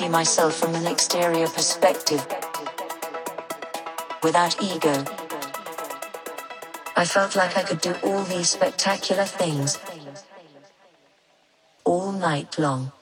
See myself from an exterior perspective without ego. I felt like I could do all these spectacular things all night long.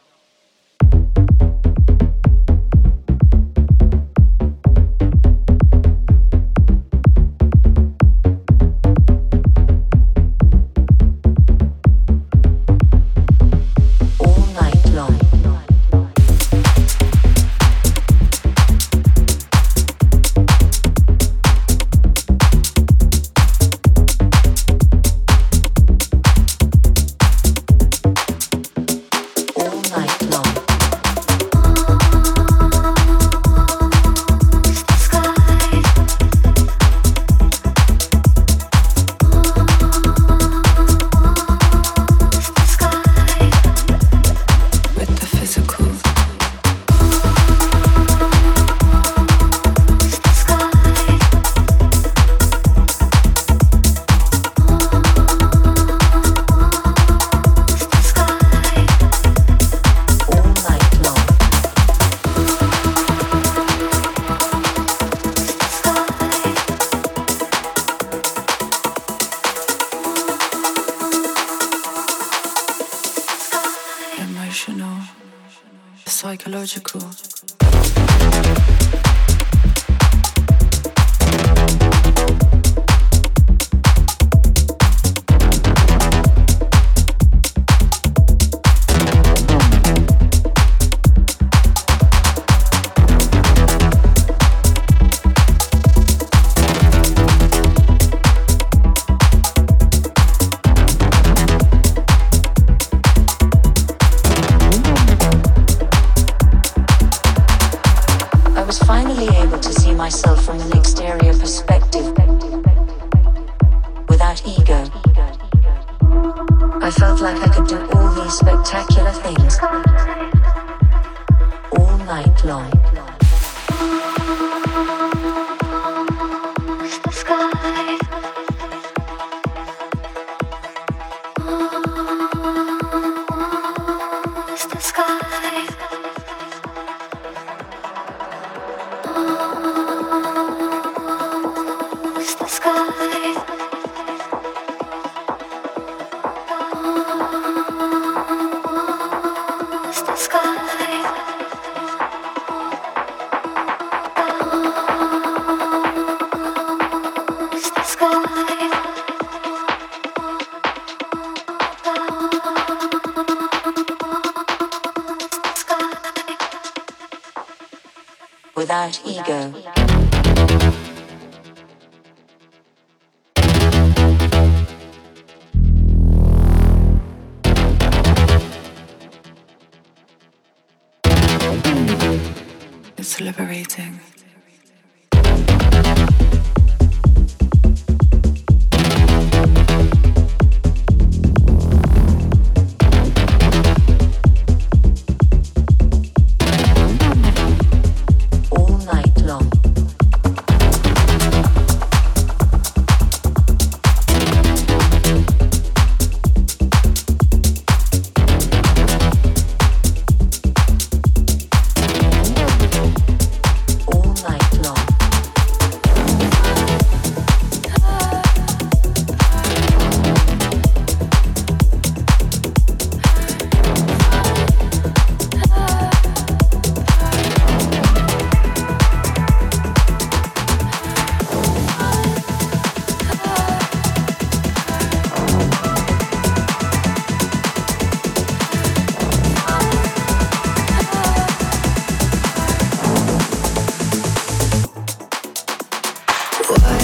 why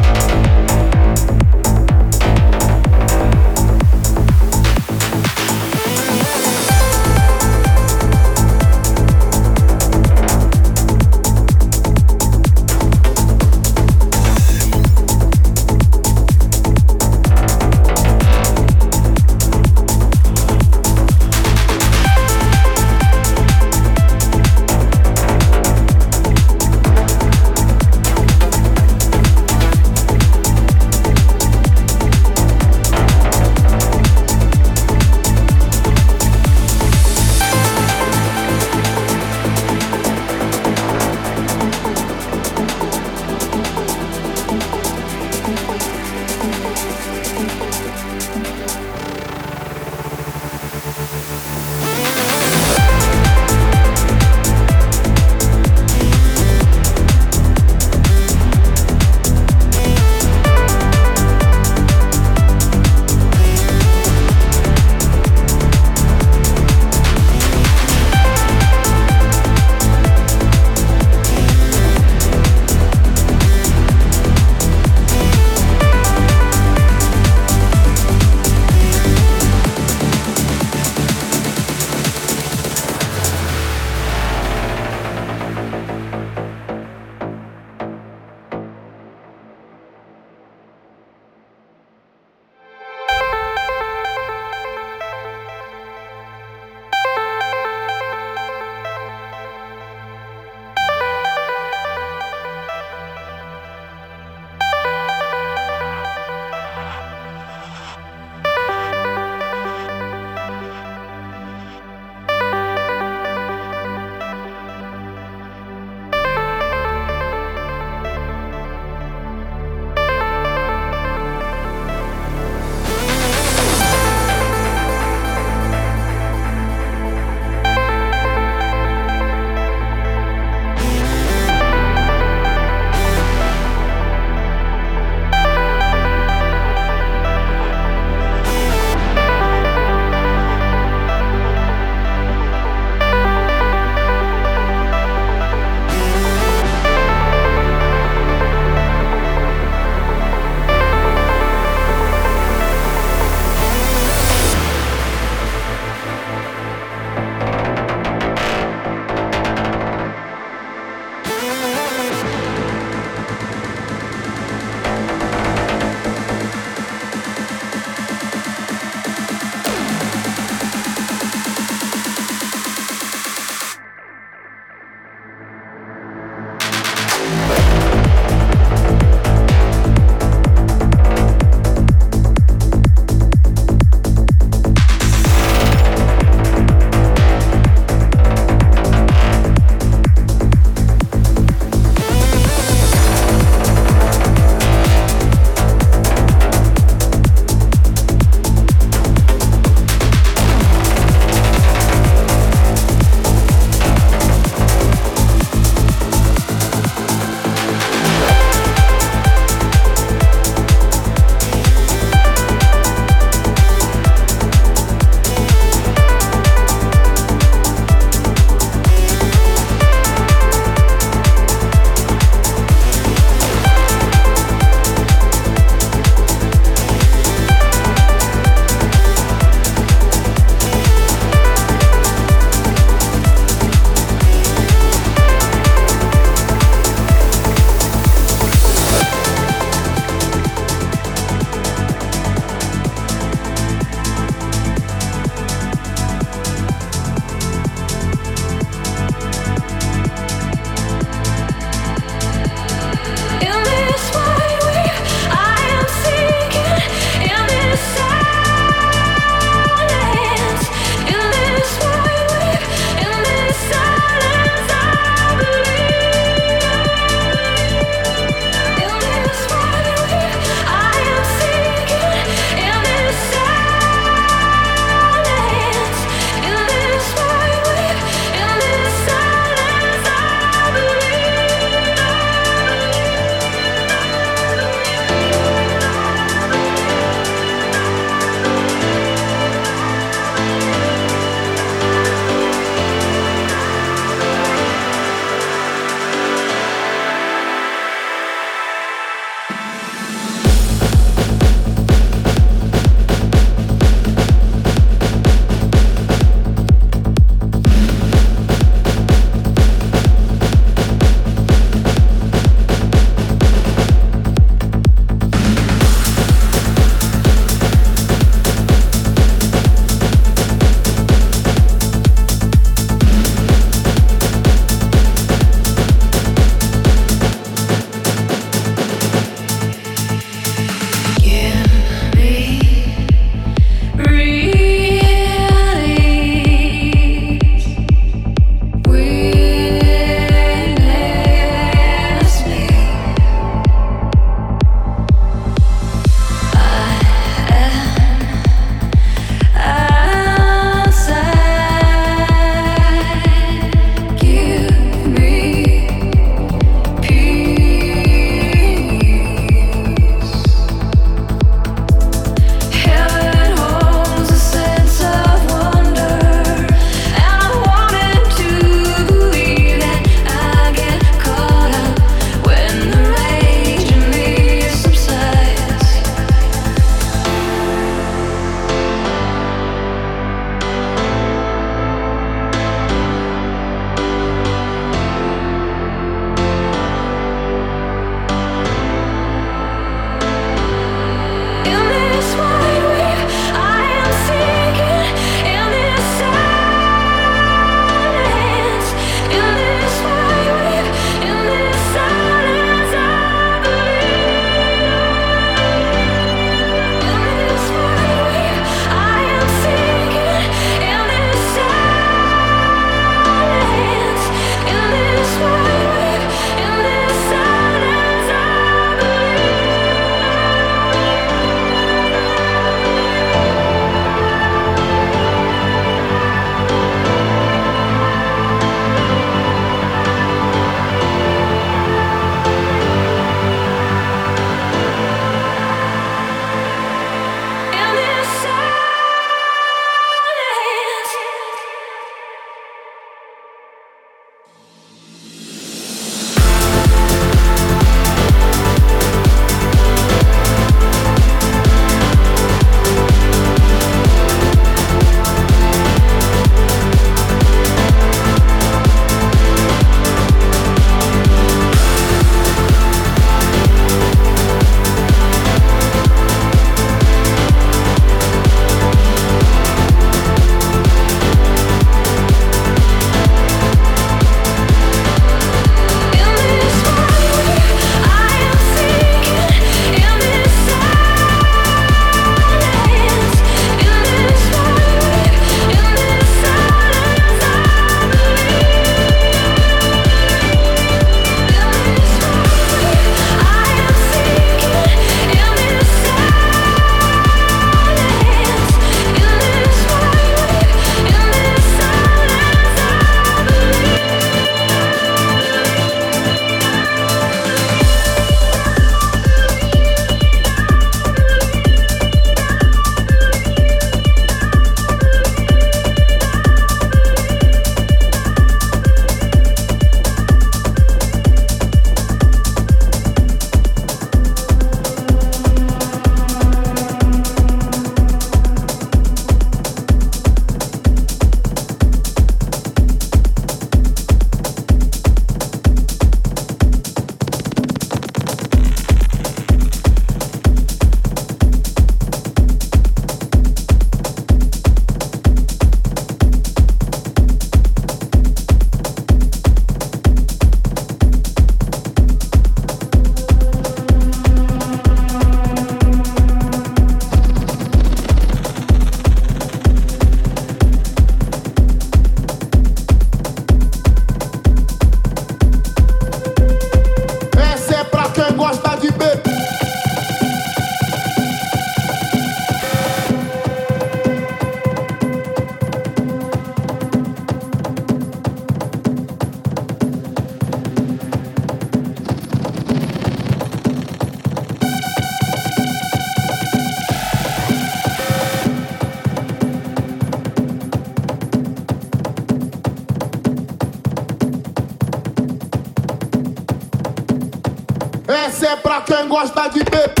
Quem gosta de beber.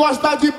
gosta de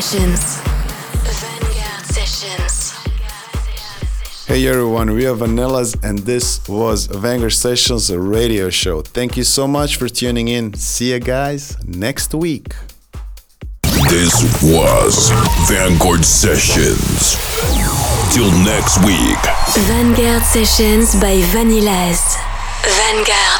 Sessions. Vanguard Sessions. Hey everyone, we are Vanillaz, and this was Vanguard Sessions radio show. Thank you so much for tuning in. See you guys next week. This was Vanguard Sessions. Till next week. Vanguard Sessions by Vanillaz. Vanguard.